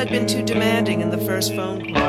I'd been too demanding in the first phone call.